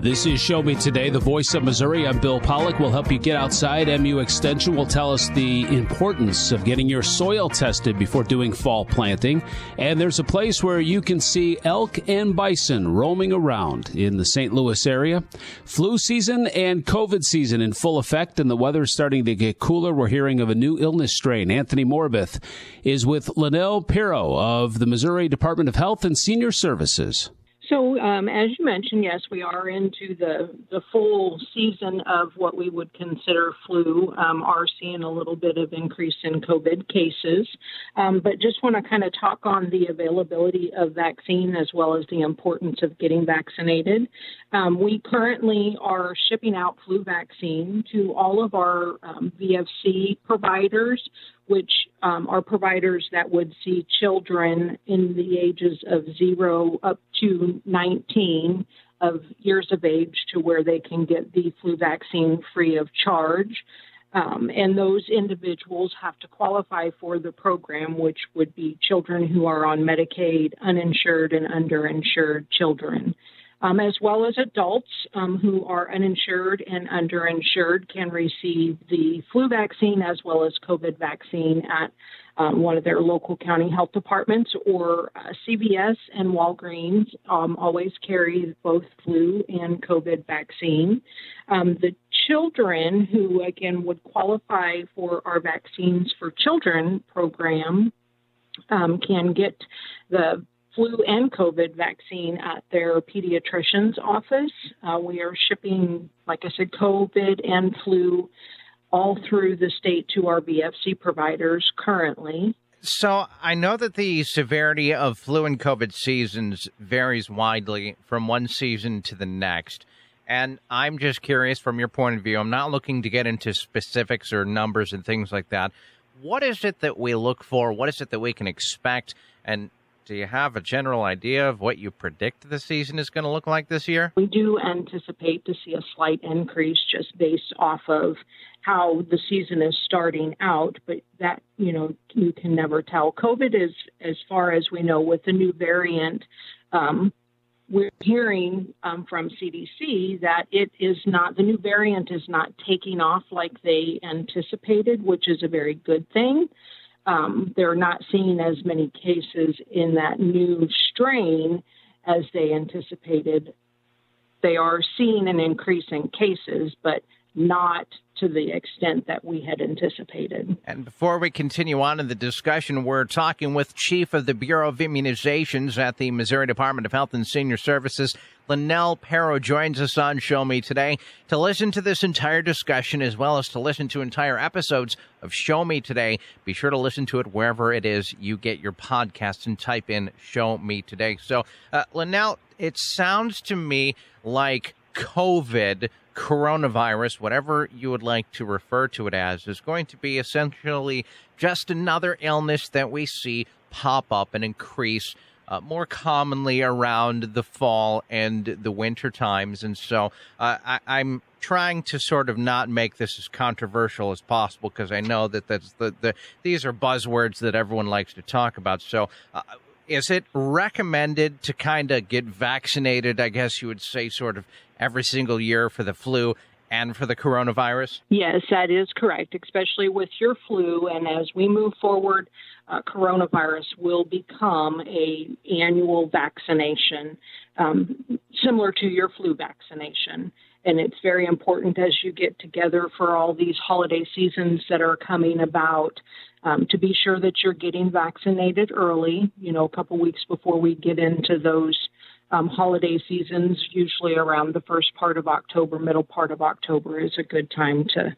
This is Show Me Today, the voice of Missouri. I'm Bill Pollock. We'll help you get outside. MU Extension will tell us the importance of getting your soil tested before doing fall planting. And there's a place where you can see elk and bison roaming around in the St. Louis area. Flu season and COVID season in full effect, and the weather's starting to get cooler. We're hearing of a new illness strain. Anthony Morabith is with Lynelle Paro of the Missouri Department of Health and Senior Services. So, um, as you mentioned, yes, we are into the, the full season of what we would consider flu. Um, are seeing a little bit of increase in COVID cases, um, but just want to kind of talk on the availability of vaccine as well as the importance of getting vaccinated. Um, we currently are shipping out flu vaccine to all of our um, VFC providers which um, are providers that would see children in the ages of zero up to 19 of years of age to where they can get the flu vaccine free of charge. Um, and those individuals have to qualify for the program, which would be children who are on Medicaid, uninsured, and underinsured children um, as well as adults um, who are uninsured and underinsured can receive the flu vaccine as well as COVID vaccine at um, one of their local county health departments or uh, CVS and Walgreens um, always carry both flu and COVID vaccine. Um, the children who again would qualify for our vaccines for children program um, can get the flu and COVID vaccine at their pediatrician's office. Uh, we are shipping, like I said, COVID and flu all through the state to our VFC providers currently. So I know that the severity of flu and COVID seasons varies widely from one season to the next. And I'm just curious from your point of view, I'm not looking to get into specifics or numbers and things like that. What is it that we look for? What is it that we can expect? And do you have a general idea of what you predict the season is going to look like this year? We do anticipate to see a slight increase just based off of how the season is starting out, but that, you know, you can never tell. COVID is, as far as we know, with the new variant, um, we're hearing um, from CDC that it is not, the new variant is not taking off like they anticipated, which is a very good thing um, they're not seeing as many cases in that new strain as they anticipated. They are seeing an increase in cases, but not to the extent that we had anticipated. And before we continue on in the discussion, we're talking with Chief of the Bureau of Immunizations at the Missouri Department of Health and Senior Services. Lynelle Paro joins us on Show Me today to listen to this entire discussion as well as to listen to entire episodes of Show Me Today. Be sure to listen to it wherever it is you get your podcast and type in Show Me Today. So, uh, Lynelle, it sounds to me like COVID coronavirus, whatever you would like to refer to it as, is going to be essentially just another illness that we see pop up and increase uh, more commonly around the fall and the winter times. And so uh, I, am trying to sort of not make this as controversial as possible because I know that that's the, the these are buzzwords that everyone likes to talk about. So uh, is it recommended to kind of get vaccinated? I guess you would say, sort of every single year for the flu and for the coronavirus? Yes, that is correct, especially with your flu. And as we move forward, uh, coronavirus will become a annual vaccination, um, similar to your flu vaccination. And it's very important as you get together for all these holiday seasons that are coming about um, to be sure that you're getting vaccinated early, you know, a couple weeks before we get into those um, holiday seasons, usually around the first part of October, middle part of October is a good time to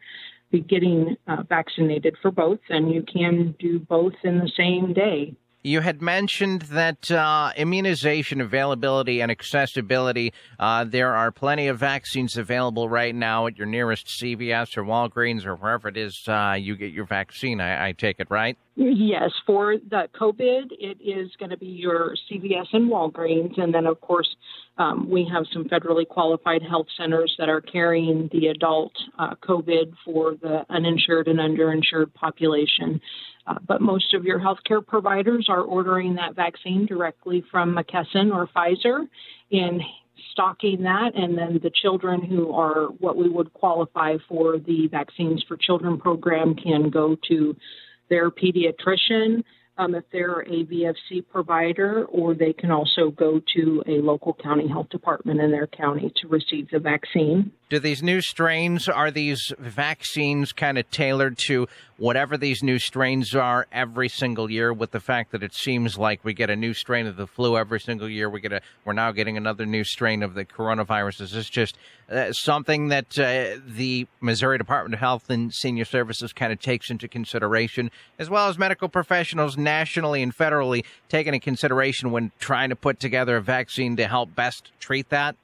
be getting uh, vaccinated for both, and you can do both in the same day. You had mentioned that uh, immunization availability and accessibility. Uh, there are plenty of vaccines available right now at your nearest CVS or Walgreens or wherever it is uh, you get your vaccine. I, I, take it, right? Yes. For the COVID, it is going to be your CVS and Walgreens. And then, of course, um, we have some federally qualified health centers that are carrying the adult uh, COVID for the uninsured and underinsured population. Uh, but most of your healthcare providers are ordering that vaccine directly from McKesson or Pfizer. And stocking that, and then the children who are what we would qualify for the Vaccines for Children program can go to their pediatrician um, if they're a VFC provider, or they can also go to a local county health department in their county to receive the vaccine. Do these new strains, are these vaccines kind of tailored to whatever these new strains are every single year with the fact that it seems like we get a new strain of the flu every single year. We get a, we're now getting another new strain of the coronavirus. Is this just uh, something that uh, the Missouri Department of Health and Senior Services kind of takes into consideration, as well as medical professionals nationally and federally taking into consideration when trying to put together a vaccine to help best treat that?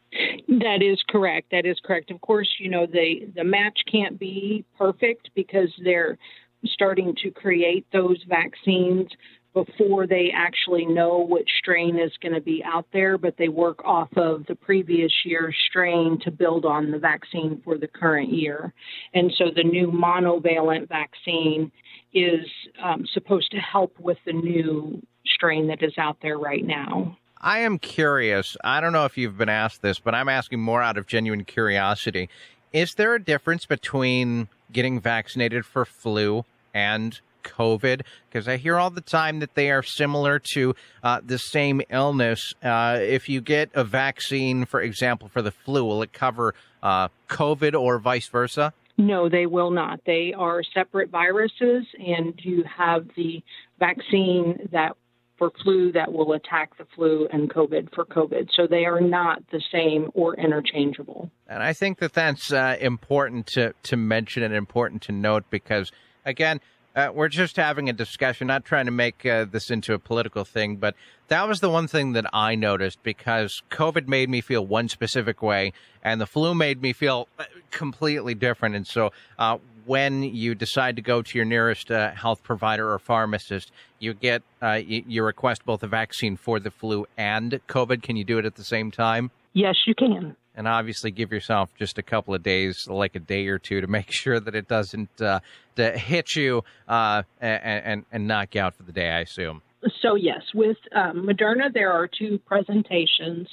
That is correct. That is correct. Of course, you know the the match can't be perfect because they're starting to create those vaccines before they actually know which strain is going to be out there, but they work off of the previous year's strain to build on the vaccine for the current year. And so the new monovalent vaccine is um, supposed to help with the new strain that is out there right now. I am curious. I don't know if you've been asked this, but I'm asking more out of genuine curiosity. Is there a difference between getting vaccinated for flu and COVID? Because I hear all the time that they are similar to uh, the same illness. Uh, if you get a vaccine, for example, for the flu, will it cover uh, COVID or vice versa? No, they will not. They are separate viruses, and you have the vaccine that for flu that will attack the flu and COVID for COVID. So they are not the same or interchangeable. And I think that that's uh, important to, to mention and important to note because, again, uh, we're just having a discussion, not trying to make uh, this into a political thing, but that was the one thing that I noticed because COVID made me feel one specific way, and the flu made me feel uh, completely different. And so, uh, when you decide to go to your nearest uh, health provider or pharmacist, you get uh, you, you request both a vaccine for the flu and COVID. Can you do it at the same time? Yes, you can and obviously give yourself just a couple of days, like a day or two, to make sure that it doesn't uh, to hit you uh, and, and, and knock you out for the day. I assume. So yes, with um, Moderna, there are two presentations.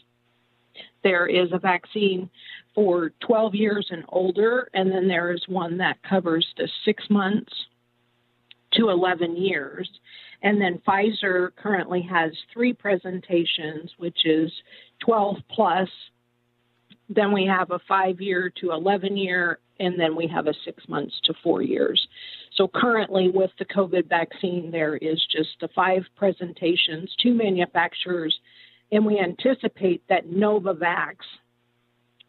There is a vaccine for 12 years and older, and then there is one that covers the six months to 11 years. And then Pfizer currently has three presentations, which is 12 plus then we have a five year to 11 year, and then we have a six months to four years. So currently, with the COVID vaccine, there is just the five presentations, two manufacturers, and we anticipate that Novavax,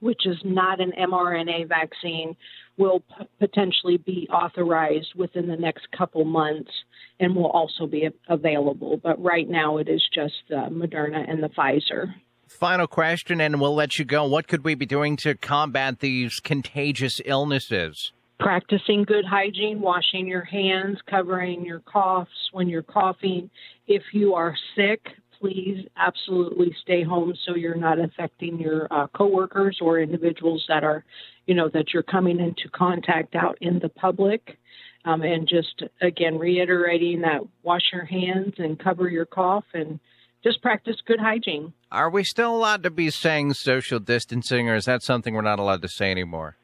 which is not an mRNA vaccine, will p- potentially be authorized within the next couple months and will also be a- available. But right now, it is just the Moderna and the Pfizer. Final question, and we'll let you go. What could we be doing to combat these contagious illnesses? Practicing good hygiene, washing your hands, covering your coughs when you're coughing. If you are sick, please absolutely stay home so you're not affecting your uh, coworkers or individuals that are, you know, that you're coming into contact out in the public. Um, and just again reiterating that wash your hands and cover your cough and just practice good hygiene. Are we still allowed to be saying social distancing, or is that something we're not allowed to say anymore?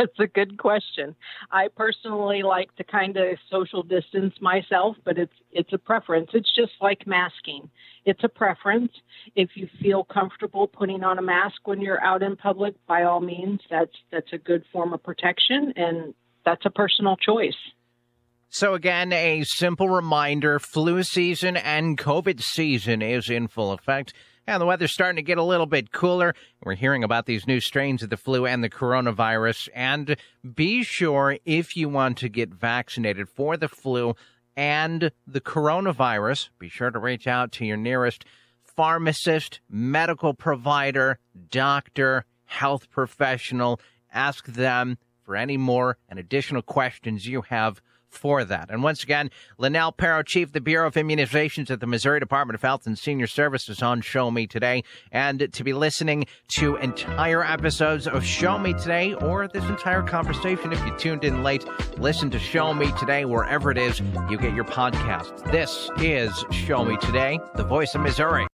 That's a good question. I personally like to kind of social distance myself, but it's it's a preference. It's just like masking. It's a preference. If you feel comfortable putting on a mask when you're out in public, by all means, that's that's a good form of protection and that's a personal choice. So, again, a simple reminder flu season and COVID season is in full effect. And the weather's starting to get a little bit cooler. We're hearing about these new strains of the flu and the coronavirus. And be sure if you want to get vaccinated for the flu and the coronavirus, be sure to reach out to your nearest pharmacist, medical provider, doctor, health professional. Ask them for any more and additional questions you have for that. And once again, Lynelle Paro, Chief of the Bureau of Immunizations at the Missouri Department of Health and Senior Services on Show Me Today. And to be listening to entire episodes of Show Me Today or this entire conversation, if you tuned in late, listen to Show Me Today wherever it is you get your podcast. This is Show Me Today, the voice of Missouri.